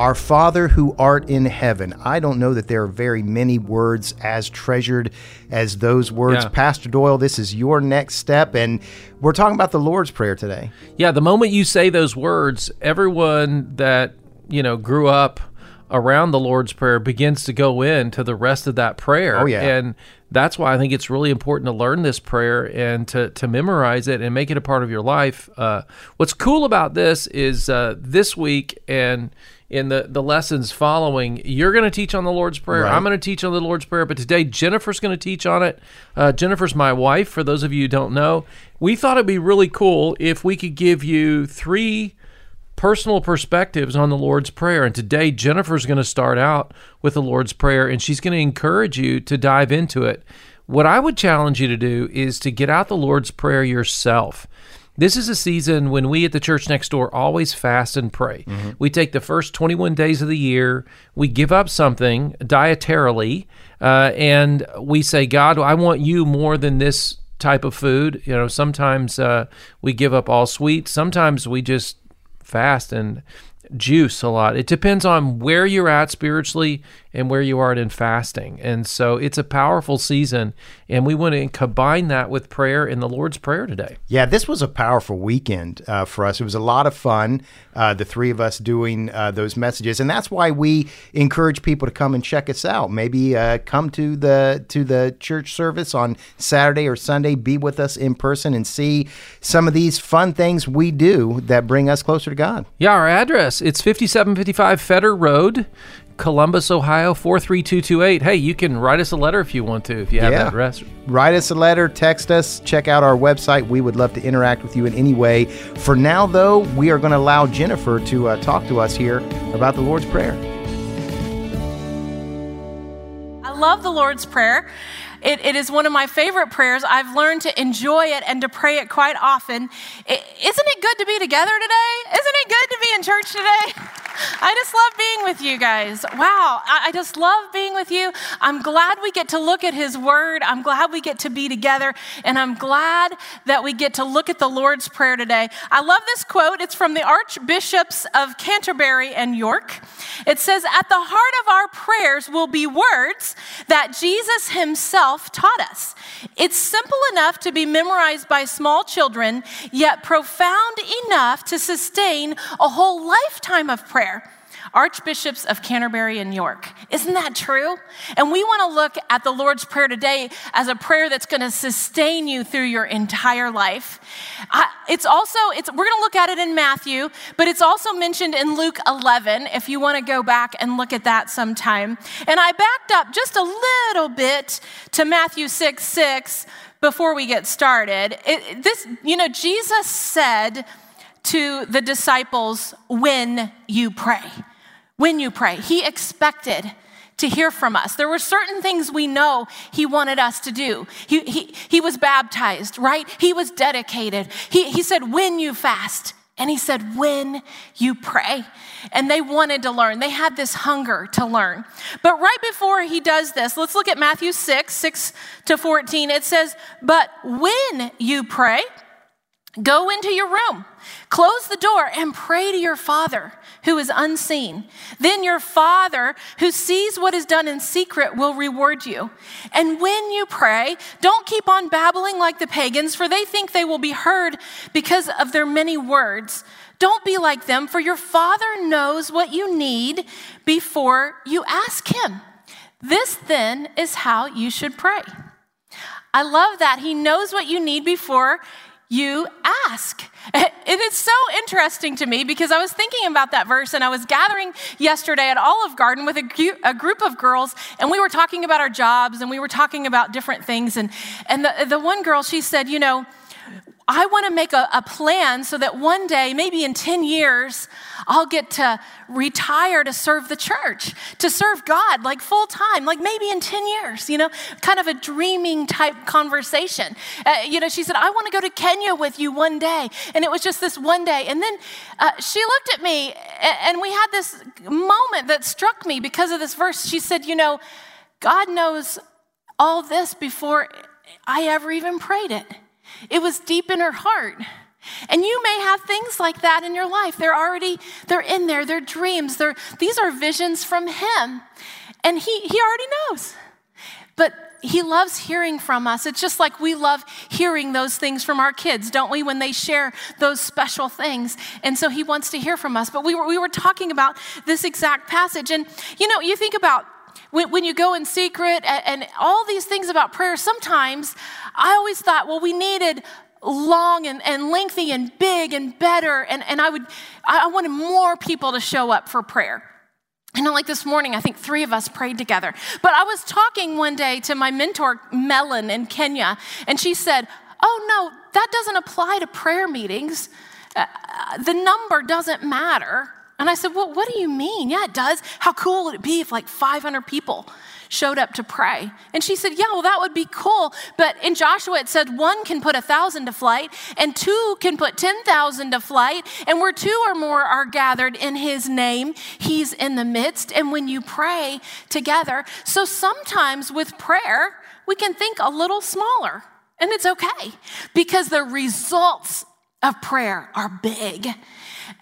Our Father who art in heaven. I don't know that there are very many words as treasured as those words. Yeah. Pastor Doyle, this is your next step, and we're talking about the Lord's Prayer today. Yeah, the moment you say those words, everyone that, you know, grew up around the Lord's Prayer begins to go into the rest of that prayer. Oh, yeah. And that's why I think it's really important to learn this prayer and to, to memorize it and make it a part of your life. Uh, what's cool about this is uh, this week and in the, the lessons following, you're going to teach on the Lord's Prayer. Right. I'm going to teach on the Lord's Prayer, but today Jennifer's going to teach on it. Uh, Jennifer's my wife, for those of you who don't know. We thought it'd be really cool if we could give you three personal perspectives on the Lord's Prayer. And today, Jennifer's going to start out with the Lord's Prayer and she's going to encourage you to dive into it. What I would challenge you to do is to get out the Lord's Prayer yourself. This is a season when we at the church next door always fast and pray. We take the first 21 days of the year, we give up something dietarily, uh, and we say, God, I want you more than this type of food. You know, sometimes uh, we give up all sweets. sometimes we just fast and juice a lot. It depends on where you're at spiritually and where you are in fasting. And so it's a powerful season, and we want to combine that with prayer in the Lord's Prayer today. Yeah, this was a powerful weekend uh, for us. It was a lot of fun, uh, the three of us doing uh, those messages, and that's why we encourage people to come and check us out. Maybe uh, come to the to the church service on Saturday or Sunday, be with us in person, and see some of these fun things we do that bring us closer to God. Yeah, our address, it's 5755 Feder Road, Columbus, Ohio 43228. Hey, you can write us a letter if you want to, if you have Yeah. that address. Write us a letter, text us, check out our website. We would love to interact with you in any way. For now, though, we are going to allow Jennifer to uh, talk to us here about the Lord's Prayer. I love the Lord's Prayer. It, it is one of my favorite prayers. I've learned to enjoy it and to pray it quite often. is isn't it good to be together today? Isn't it good to be in church today? I just love being with you guys. Wow, I, just love being with you. I'm glad we get to look at His Word. I'm glad we get to be together. And I'm glad that we get to look at the Lord's Prayer today. I love this quote. It's from the Archbishops of Canterbury and York. It says, At the heart of our prayers will be words that Jesus Himself taught us. It's simple enough to be memorized by small children, yet profound enough to sustain a whole lifetime of prayer. Archbishops of Canterbury and York. Isn't that true? And we want to look at the Lord's Prayer today as a prayer that's going to sustain you through your entire life. I, it's also, it's, we're going to look at it in Matthew, but it's also mentioned in Luke 11 if you want to go back and look at that sometime. And I backed up just a little bit to Matthew 6 6 before we get started. It, this, you know, Jesus said, to the disciples when you pray. When you pray. He expected to hear from us. There were certain things we know he wanted us to do. He, he, he was baptized, right? He was dedicated. He, he said, when you fast. And he said, when you pray. And they wanted to learn. They had this hunger to learn. But right before he does this, let's look at Matthew 6, 6 to 14. It says, But when you pray, Go into your room, close the door, and pray to your Father who is unseen. Then your Father who sees what is done in secret will reward you. And when you pray, don't keep on babbling like the pagans, for they think they will be heard because of their many words. Don't be like them, for your Father knows what you need before you ask Him. This then is how you should pray. I love that. He knows what you need before you ask. And It is so interesting to me because I was thinking about that verse and I was gathering yesterday at Olive Garden with a, a group of girls and we were talking about our jobs and we were talking about different things. And, and the, the one girl, she said, You know, I want to make a, a, plan so that one day, maybe in 10 years, I'll get to retire to serve the church, to serve God like full time, like maybe in 10 years, you know, kind of a dreaming type conversation. Uh, you know, she said, I want to go to Kenya with you one day. And it was just this one day. And then uh, she looked at me and we had this moment that struck me because of this verse. She said, You know, God knows all this before I ever even prayed it. It was deep in her heart. And you may have things like that in your life. They're already, they're in there, they're dreams, they're, these are visions from Him. And He, he already knows. But He loves hearing from us. It's just like we love hearing those things from our kids, don't we, when they share those special things. And so He wants to hear from us. But we were, we were talking about this exact passage. And, you know, you think about when, when you go in secret and, and all these things about prayer, sometimes I always thought, well, we needed long and, and lengthy and big and better. And, and I would, I wanted more people to show up for prayer. Know, like this morning, I think three of us prayed together. But I was talking one day to my mentor, Melon, in Kenya, and she said, Oh, no, that doesn't apply to prayer meetings. Uh, the number doesn't matter. And I said, Well, what do you mean? Yeah, it does. How cool would it be if like 500 people showed up to pray? And she said, Yeah, well, that would be cool. But in Joshua, it said one can put a thousand to flight, and two can put 10,000 to flight. And where two or more are gathered in his name, he's in the midst. And when you pray together, so sometimes with prayer, we can think a little smaller. And it's okay because the results of prayer are big.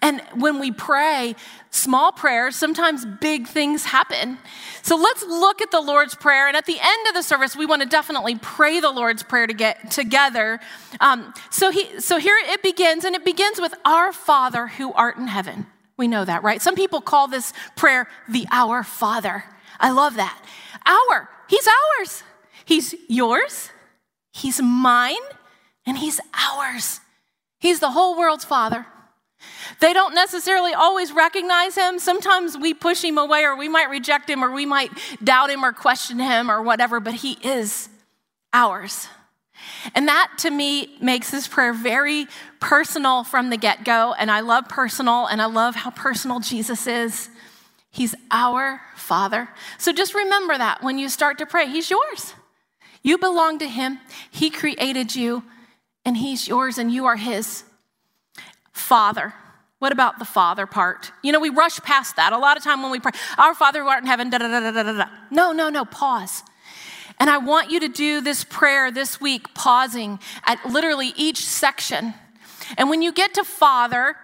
And when we pray small prayers, sometimes big things happen. So let's look at the Lord's Prayer. And at the end of the service, we want to definitely pray the Lord's Prayer to get together. Um, so, he, so here it begins, and it begins with Our Father who art in heaven. We know that, right? Some people call this prayer the Our Father. I love that. Our, He's ours. He's yours, He's mine, and He's ours. He's the whole world's Father. They don't necessarily always recognize him. Sometimes we push him away, or we might reject him, or we might doubt him, or question him, or whatever, but he is ours. And that to me makes this prayer very personal from the get go. And I love personal, and I love how personal Jesus is. He's our Father. So just remember that when you start to pray, He's yours. You belong to Him, He created you, and He's yours, and you are His. Father. What about the Father part? You know, we rush past that. A lot of time when we pray, Our Father who art in heaven, da da da da da da. No, no, no, pause. And I want you to do this prayer this week, pausing at literally each section. And when you get to Father,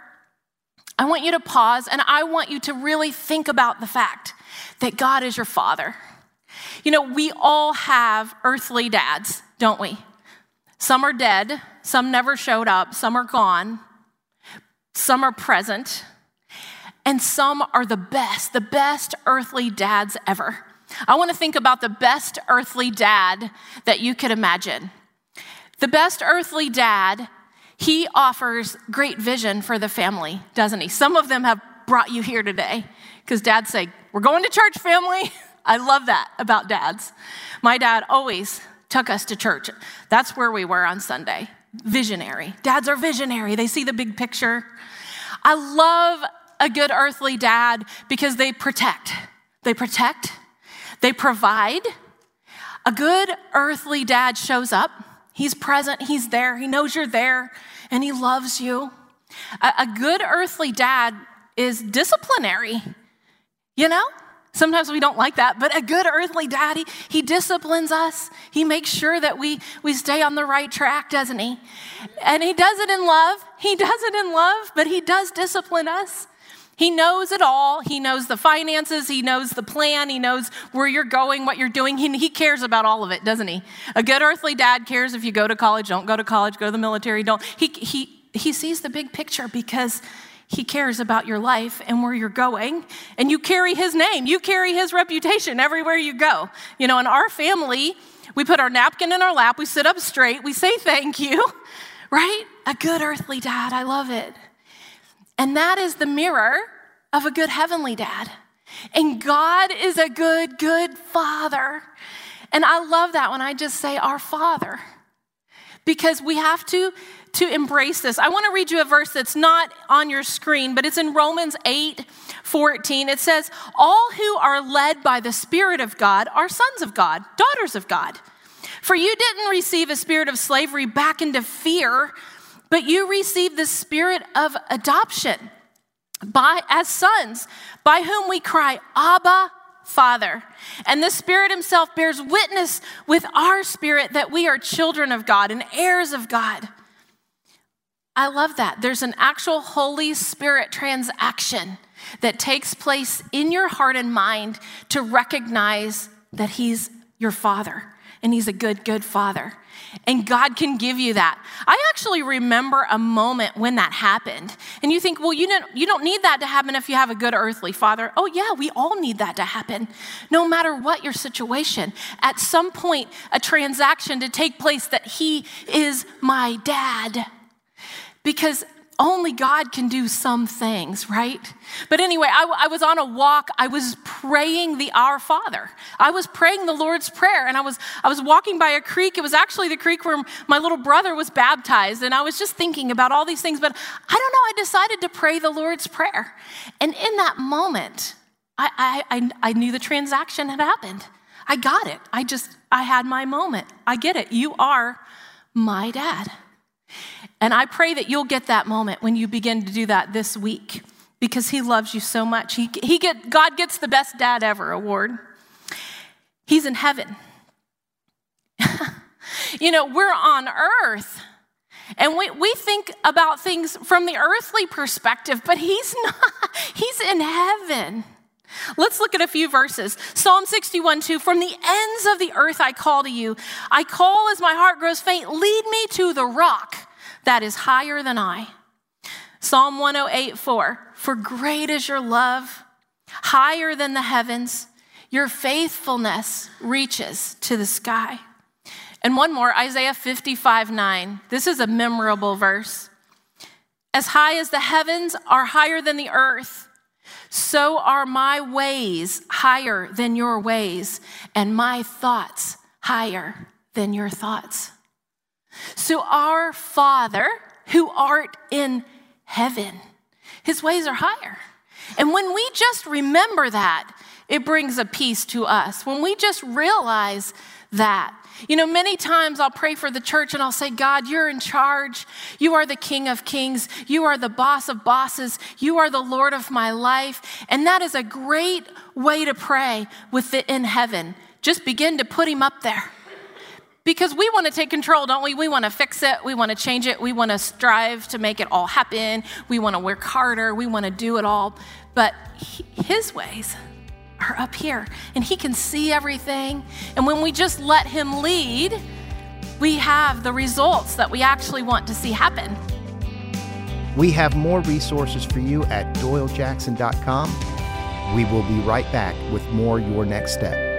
I want you to pause and I want you to really think about the fact that God is your Father. You know, we all have earthly dads, don't we? Some are dead, some never showed up, some are gone some are present, and some are the best, the best earthly dads ever. I want to think about the best earthly dad that you could imagine. The best earthly dad, he offers great vision for the family, doesn't he? Some of them have brought you here today because dads say, We're going to church, family. I love that about dads. My dad always took us to church. That's where we were on Sunday. Visionary. Dads are visionary, they see the big picture. I love a good earthly dad because they protect. They protect, they provide. A good earthly dad shows up. He's present, he's there, he knows you're there, and he loves you. A, a good earthly dad is disciplinary, you know? Sometimes we don't like that, but a good earthly daddy, he disciplines us. He makes sure that we, we stay on the right track, doesn't he? And he does it in love. He does it in love, but he does discipline us. He knows it all. He knows the finances. He knows the plan. He knows where you're going, what you're doing. He, he cares about all of it, doesn't he? A good earthly dad cares if you go to college, don't go to college, go to the military, don't. He, he, he sees the big picture because he cares about your life and where you're going, and you carry His name. You carry His reputation everywhere you go. You know, in our family, we put our napkin in our lap, we sit up straight, we say thank you, right? A good earthly dad. I love it. And that is the mirror of a good heavenly dad. And God is a good, good father. And I love that when I just say, Our Father, because we have to to embrace this. I want to read you a verse that's not on your screen, but it's in Romans 8 14. It says, All who are led by the Spirit of God are sons of God, daughters of God. For you didn't receive a spirit of slavery back into fear, but you received the spirit of adoption by as sons, by whom we cry, Abba, Father. And the Spirit Himself bears witness with our spirit that we are children of God and heirs of God. I love that. There's an actual Holy Spirit transaction that takes place in your heart and mind to recognize that He's your Father and He's a good, good Father. And God can give you that. I actually remember a moment when that happened. And you think, well, you don't, you don't need that to happen if you have a good earthly father. Oh, yeah, we all need that to happen. No matter what your situation, at some point, a transaction to take place that He is my dad because only God can do some things, right? But anyway, I, I, was on a walk. I was praying the Our Father. I was praying the Lord's Prayer, and I was I was walking by a creek. It was actually the creek where my little brother was baptized, and I was just thinking about all these things. But I don't know. I decided to pray the Lord's Prayer, and in that moment, I I, I knew the transaction had happened. I got it. I just I had my moment. I get it. You are my dad. And I pray that you'll get that moment when you begin to do that this week because he loves you so much. He, he get, God gets the best dad ever award. He's in heaven. you know, we're on earth. And we, we think about things from the earthly perspective, but he's not. He's in heaven. Let's look at a few verses. Psalm 61 2 From the ends of the earth I call to you. I call as my heart grows faint. Lead me to the rock that is higher than I. Psalm 108 4 For great is your love, higher than the heavens. Your faithfulness reaches to the sky. And one more, Isaiah 55 9. This is a memorable verse. As high as the heavens are higher than the earth, so are my ways higher than your ways, and my thoughts higher than your thoughts. So, our Father who art in heaven, his ways are higher. And when we just remember that, it brings a peace to us. When we just realize that, you know, many times I'll pray for the church and I'll say, God, you're in charge. You are the King of kings. You are the boss of bosses. You are the Lord of my life. And that is a great way to pray with the in heaven. Just begin to put him up there. Because we want to take control, don't we? We want to fix it. We want to change it. We want to strive to make it all happen. We want to work harder. We want to do it all. But his ways are up here, and he can see everything. And when we just let him lead, we have the results that we actually want to see happen. We have more resources for you at doylejackson.com. We will be right back with more Your Next Step.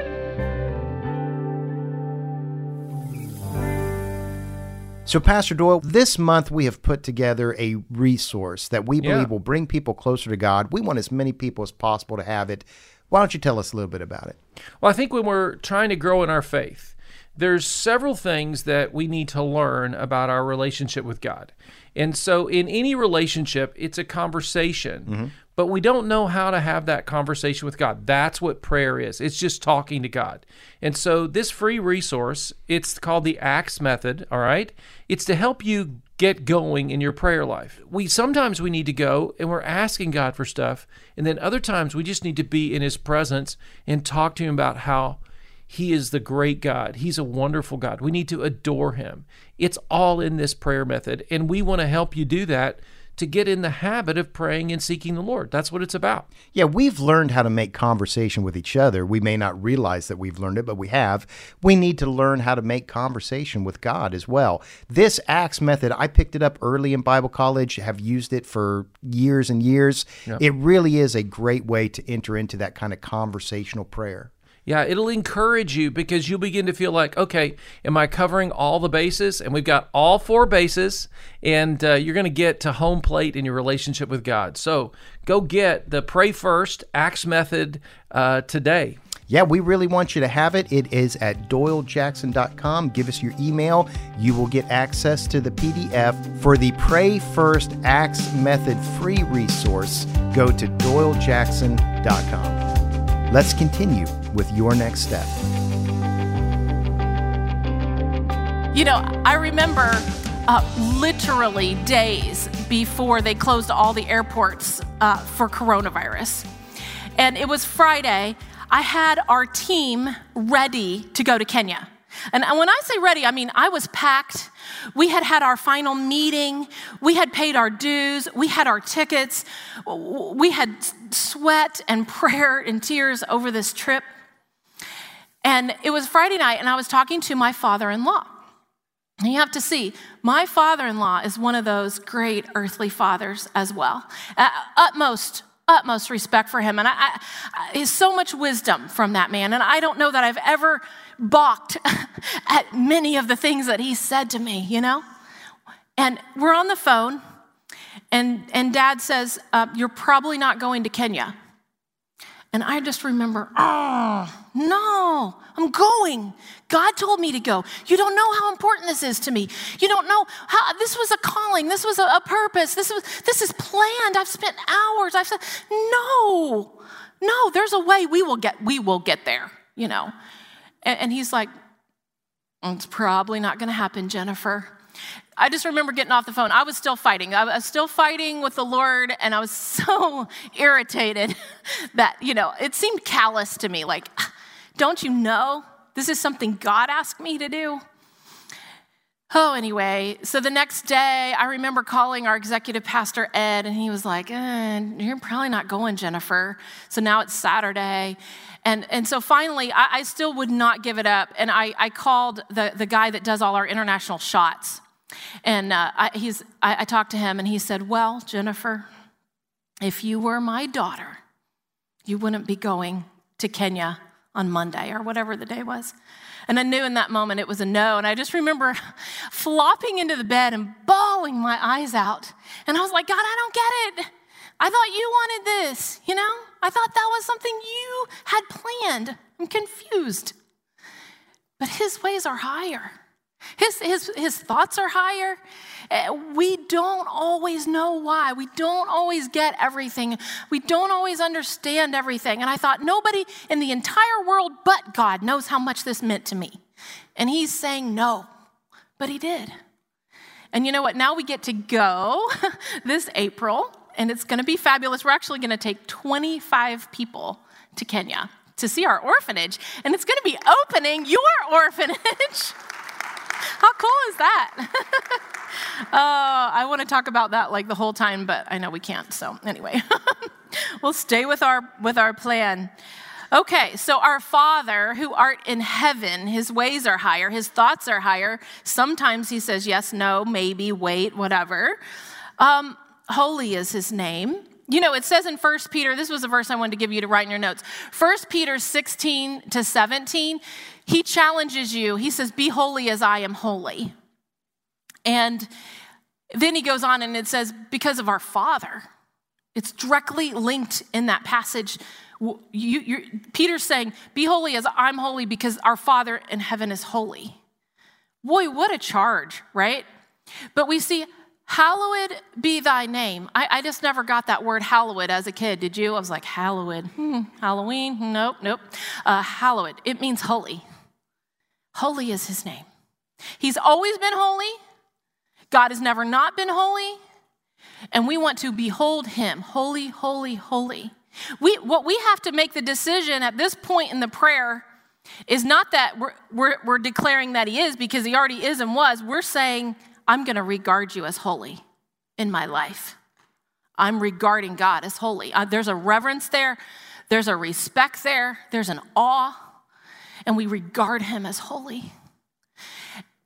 So, Pastor Doyle, this month we have put together a resource that we believe yeah. will bring people closer to God. We want as many people as possible to have it. Why don't you tell us a little bit about it? Well, I think when we're trying to grow in our faith, there's several things that we need to learn about our relationship with God. And so, in any relationship, it's a conversation. Mm-hmm but we don't know how to have that conversation with God. That's what prayer is. It's just talking to God. And so this free resource, it's called the Acts method, all right? It's to help you get going in your prayer life. We sometimes we need to go and we're asking God for stuff, and then other times we just need to be in his presence and talk to him about how he is the great God. He's a wonderful God. We need to adore him. It's all in this prayer method, and we want to help you do that to get in the habit of praying and seeking the Lord. That's what it's about. Yeah, we've learned how to make conversation with each other. We may not realize that we've learned it, but we have. We need to learn how to make conversation with God as well. This Acts method, I picked it up early in Bible college, have used it for years and years. Yep. It really is a great way to enter into that kind of conversational prayer. Yeah, it'll encourage you because you'll begin to feel like, okay, am I covering all the bases? And we've got all four bases, and uh, you're going to get to home plate in your relationship with God. So go get the Pray First Acts Method uh, today. yeah, we really want you to have it. It is at doylejackson.com. Give us your email. You will get access to the PDF. For the Pray First Acts Method free resource, go to doylejackson.com. Let's continue with your next step. You know, I remember uh, literally days before they closed all the airports uh, for coronavirus. And it was Friday. I had our team ready to go to Kenya. And when I say ready, I mean I was packed. We had had our final meeting. We had paid our dues. We had our tickets. We had sweat and prayer and tears over this trip. And it was Friday night, and I was talking to my father in law. And you have to see, my father in law is one of those great earthly fathers as well. Uh, utmost, utmost respect for him. And I, I, so much wisdom from that man. And I don't know that I've ever balked at many of the things that he said to me, you know? And we're on the phone, and, and dad says, uh, You're probably not going to Kenya. And I just remember, oh, no, I'm going. God told me to go. You don't know how important this is to me. You don't know how this was a calling. This was a, a purpose. This was this is planned. I've spent hours. I've said, no, no, there's a way we will get, we will get there, you know. And, and he's like, it's probably not gonna happen, Jennifer. I just remember getting off the phone. I was still fighting. I was still fighting with the Lord, and I was so irritated that, you know, it seemed callous to me. Like, don't you know this is something God asked me to do? Oh, anyway, so the next day, I remember calling our executive pastor, Ed, and he was like, eh, You're probably not going, Jennifer. So now it's Saturday. And, and so finally, I, I still would not give it up. And I, I called the, the guy that does all our international shots. And uh, I, he's, I, I talked to him, and he said, Well, Jennifer, if you were my daughter, you wouldn't be going to Kenya on Monday or whatever the day was. And I knew in that moment it was a no. And I just remember flopping into the bed and bawling my eyes out. And I was like, God, I don't get it. I thought you wanted this, you know? I thought that was something you had planned. I'm confused. But his ways are higher. His, his, his thoughts are higher. Eh, we don't always know why. We don't always get everything. We don't always understand everything. And I thought, nobody in the entire world but God knows how much this meant to me. And he's saying no, but he did. And you know what? Now we get to go this April, and it's going to be fabulous. We're actually going to take 25 people to Kenya to see our orphanage, and it's going to be opening your orphanage. How cool is that? uh, I want to talk about that like the whole time, but I know we can't. So anyway, we'll stay with our with our plan. Okay, so our Father who art in heaven, his ways are higher, his thoughts are higher. Sometimes he says yes, no, maybe, wait, whatever. Um, holy is his name. You know, it says in 1 Peter, this was a verse I wanted to give you to write in your notes. 1 Peter 16 to 17, he challenges you. He says, Be holy as I am holy. And then he goes on and it says, Because of our Father. It's directly linked in that passage. You, Peter's saying, Be holy as I'm holy because our Father in heaven is holy. Boy, what a charge, right? But we see, Hallowed be thy name. I, I, just never got that word hallowed as a kid. Did you? I was like, hallowed. Hmm, Halloween? Nope, nope. Uh, hallowed. It means holy. Holy is his name. He's always been holy. God has never not been holy. And we want to behold him holy, holy, holy. We, what we have to make the decision at this point in the prayer is not that we're, we're, we're declaring that he is because he already is and was. We're saying, I'm going to regard you as holy in my life. I'm regarding God as holy. Uh, there's a reverence there, there's a respect there, there's an awe and we regard him as holy.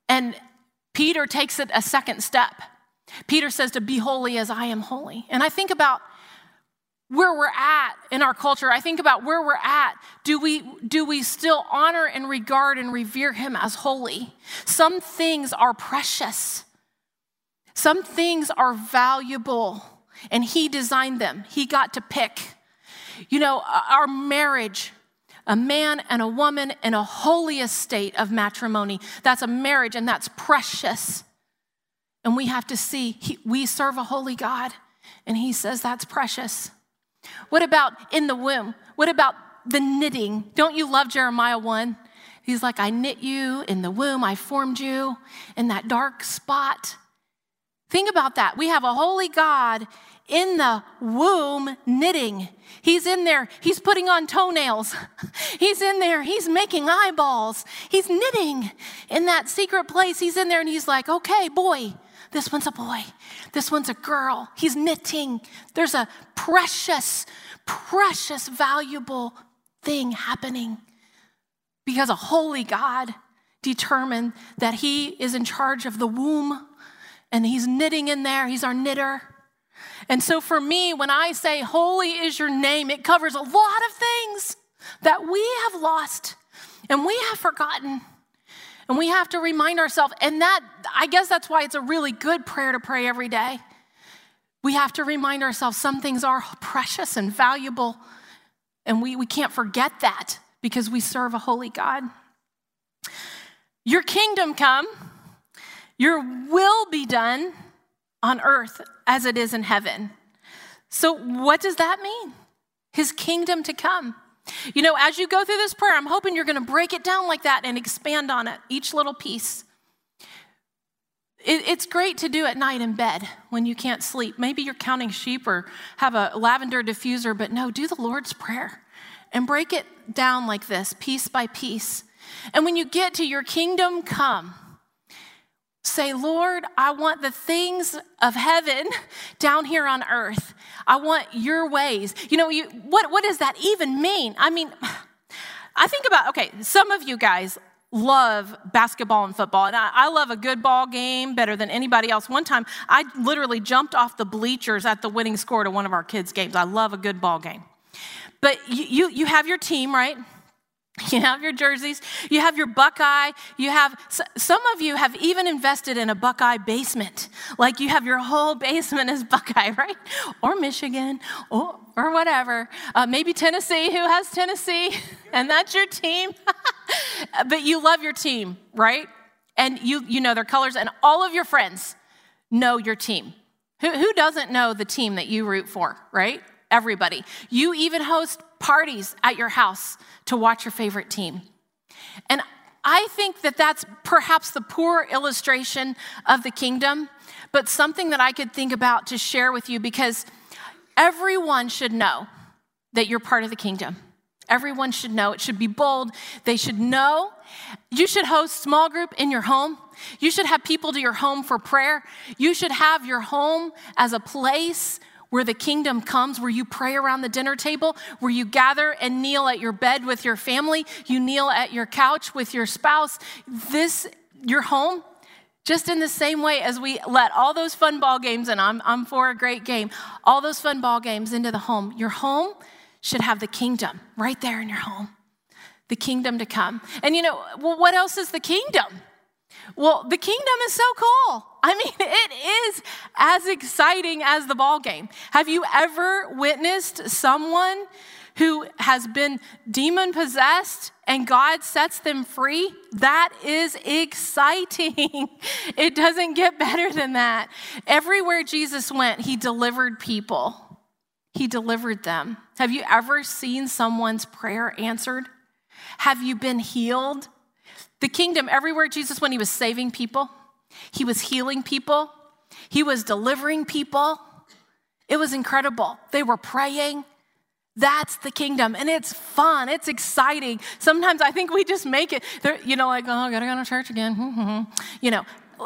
And Peter takes it a second step. Peter says to be holy as I am holy. And I think about where we're at in our culture. I think about where we're at. Do we, do we still honor and regard and revere him as holy? Some things are precious, some things are valuable, and he designed them. He got to pick. You know, uh, our marriage a man and a woman in a holy estate of matrimony. That's a marriage, and that's precious. And we have to see he, we serve a holy God, and He says that's precious. What about in the womb? What about the knitting? Don't you love Jeremiah 1? He's like, I knit you in the womb, I formed you in that dark spot. Think about that. We have a holy God in the womb knitting. He's in there, he's putting on toenails. He's in there, he's making eyeballs. He's knitting in that secret place. He's in there and he's like, okay, boy, this one's a boy. This one's a girl. He's knitting. There's a precious, precious, valuable thing happening because a holy God determined that He is in charge of the womb and He's knitting in there. He's our knitter. And so for me, when I say, Holy is your name, it covers a lot of things that we have lost and we have forgotten. And we have to remind ourselves, and that, I guess that's why it's a really good prayer to pray every day. We have to remind ourselves some things are precious and valuable, and we, we can't forget that because we serve a holy God. Your kingdom come, your will be done on earth as it is in heaven. So, what does that mean? His kingdom to come. You know, as you go through this prayer, I'm hoping you're going to break it down like that and expand on it, each little piece. It, it's great to do at night in bed when you can't sleep. Maybe you're counting sheep or have a lavender diffuser, but no, do the Lord's Prayer and break it down like this, piece by piece. And when you get to your kingdom come, Say, Lord, I want the things of heaven down here on earth. I want your ways. You know, you, what, what does that even mean? I mean, I think about, okay, some of you guys love basketball and football, and I, I love a good ball game better than anybody else. One time, I literally jumped off the bleachers at the winning score to one of our kids' games. I love a good ball game. But you, you, you have your team, right? You have your jerseys, you have your Buckeye, you have, some of you have even invested in a Buckeye basement. Like you have your whole basement as Buckeye, right? Or Michigan, or, or whatever. Uh, maybe Tennessee, who has Tennessee? And that's your team. but you love your team, right? And you, you know their colors, and all of your friends know your team. Who, who doesn't know the team that you root for, right? Everybody. You even host parties at your house to watch your favorite team. And I think that that's perhaps the poor illustration of the kingdom, but something that I could think about to share with you because everyone should know that you're part of the kingdom. Everyone should know. It should be bold. They should know. You should host small group in your home. You should have people to your home for prayer. You should have your home as a place where the kingdom comes, where you pray around the dinner table, where you gather and kneel at your bed with your family, you kneel at your couch with your spouse. This, your home, just in the same way as we let all those fun ball games, and I'm, I'm for a great game, all those fun ball games into the home. Your home should have the kingdom right there in your home, the kingdom to come. And you know, well, what else is the kingdom? Well, the kingdom is so cool. I mean, it is as exciting as the ball game. Have you ever witnessed someone who has been demon possessed and God sets them free? That is exciting. It doesn't get better than that. Everywhere Jesus went, he delivered people. He delivered them. Have you ever seen someone's prayer answered? Have you been healed? The kingdom, everywhere Jesus went, he was saving people, he was healing people, he was delivering people. It was incredible. They were praying. That's the kingdom. And it's fun. It's exciting. Sometimes I think we just make it, you know, like, oh, I gotta go to church again. you know,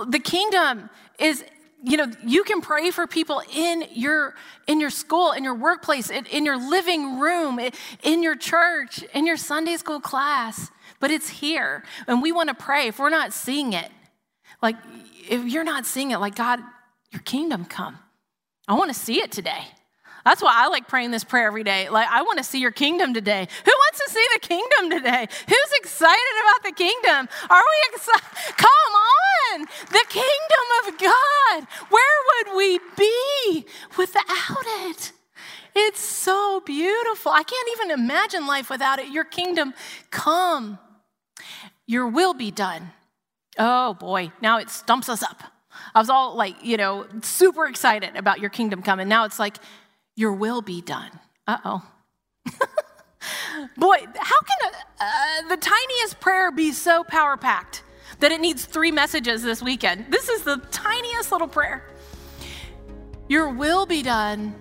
the kingdom is, you know, you can pray for people in your in your school, in your workplace, in, in your living room, in your church, in your Sunday school class but it's here. And we want to pray if we're not seeing it. Like, if you're not seeing it, like, God, your kingdom come. I want to see it today. That's why I like praying this prayer every day. Like, I want to see your kingdom today. Who wants to see the kingdom today? Who's excited about the kingdom? Are we excited? Come on! The kingdom of God. Where would we be without it? It's so beautiful. I can't even imagine life without it. Your kingdom come, your will be done. Oh boy, now it stumps us up. I was all like, you know, super excited about your kingdom coming. Now it's like, your will be done. Uh oh. Boy, how can a, uh, the tiniest prayer be so power packed that it needs three messages this weekend? This is the tiniest little prayer. Your will be done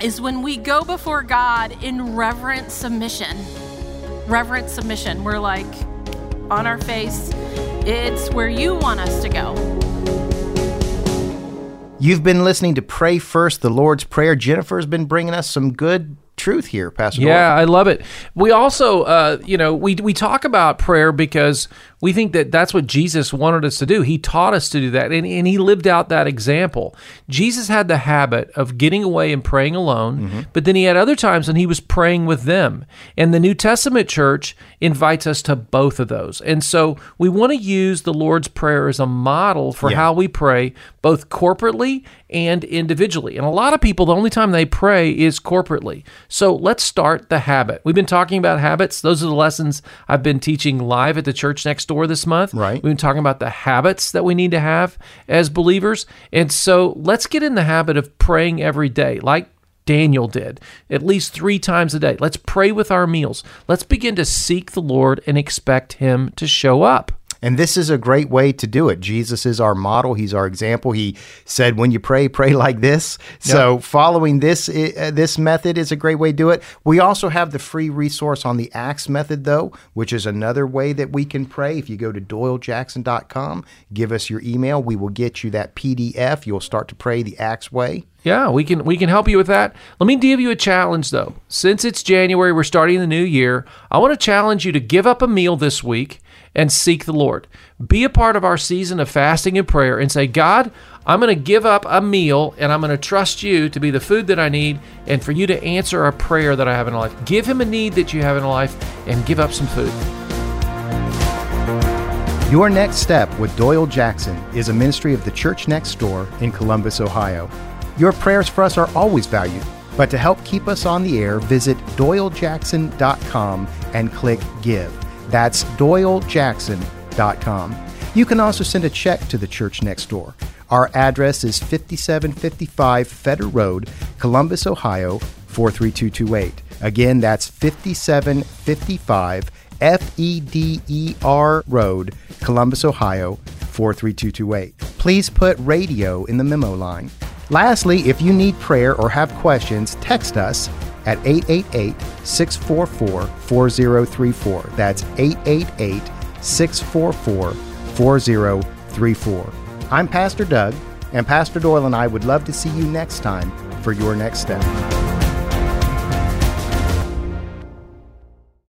is when we go before God in reverent submission. Reverent submission. We're like on our face, it's where you want us to go. You've been listening to Pray First, the Lord's Prayer. Jennifer's been bringing us some good truth here, Pastor. Yeah, I love it. We also, uh, you know, we we talk about prayer because we think that that's what Jesus wanted us to do. He taught us to do that, and, and he lived out that example. Jesus had the habit of getting away and praying alone, mm-hmm. but then he had other times when he was praying with them. And the New Testament church invites us to both of those. And so we want to use the Lord's Prayer as a model for yeah. how we pray, both corporately and individually. And a lot of people, the only time they pray is corporately. So let's start the habit. We've been talking about habits. Those are the lessons I've been teaching live at the church next door this month. Right. We've been talking about the habits that we need to have as believers. And so let's get in the habit of praying every day, like Daniel did, at least three times a day. Let's pray with our meals. Let's begin to seek the Lord and expect Him to show up. And this is a great way to do it. Jesus is our model. He's our example. He said, when you pray, pray like this. So following this, uh, this method is a great way to do it. We also have the free resource on the Acts method, though, which is another way that we can pray. If you go to doylejackson.com, give us your email. We will get you that PDF. You'll start to pray the Acts way. Yeah, we can we can help you with that. Let me give you a challenge though. Since it's January, we're starting the new year. I want to challenge you to give up a meal this week and seek the Lord. Be a part of our season of fasting and prayer and say, God, I'm going to give up a meal and I'm going to trust you to be the food that I need and for you to answer a prayer that I have in life. Give him a need that you have in life and give up some food. Your Next Step with Doyle Jackson is a ministry of the Church Next Door in Columbus, Ohio. Your prayers for us are always valued, but to help keep us on the air, visit doylejackson.com and click Give. That's doylejackson.com. You can also send a check to the church next door. Our address is 5755 Feder Road, Columbus, Ohio 43228. Again, that's 5755 F E D E R Road, Columbus, Ohio 43228. Please put radio in the memo line. Lastly, if you need prayer or have questions, text us at 888 644 4034. That's 888 644 4034. I'm Pastor Doug, and Pastor Doyle and I would love to see you next time for your next step.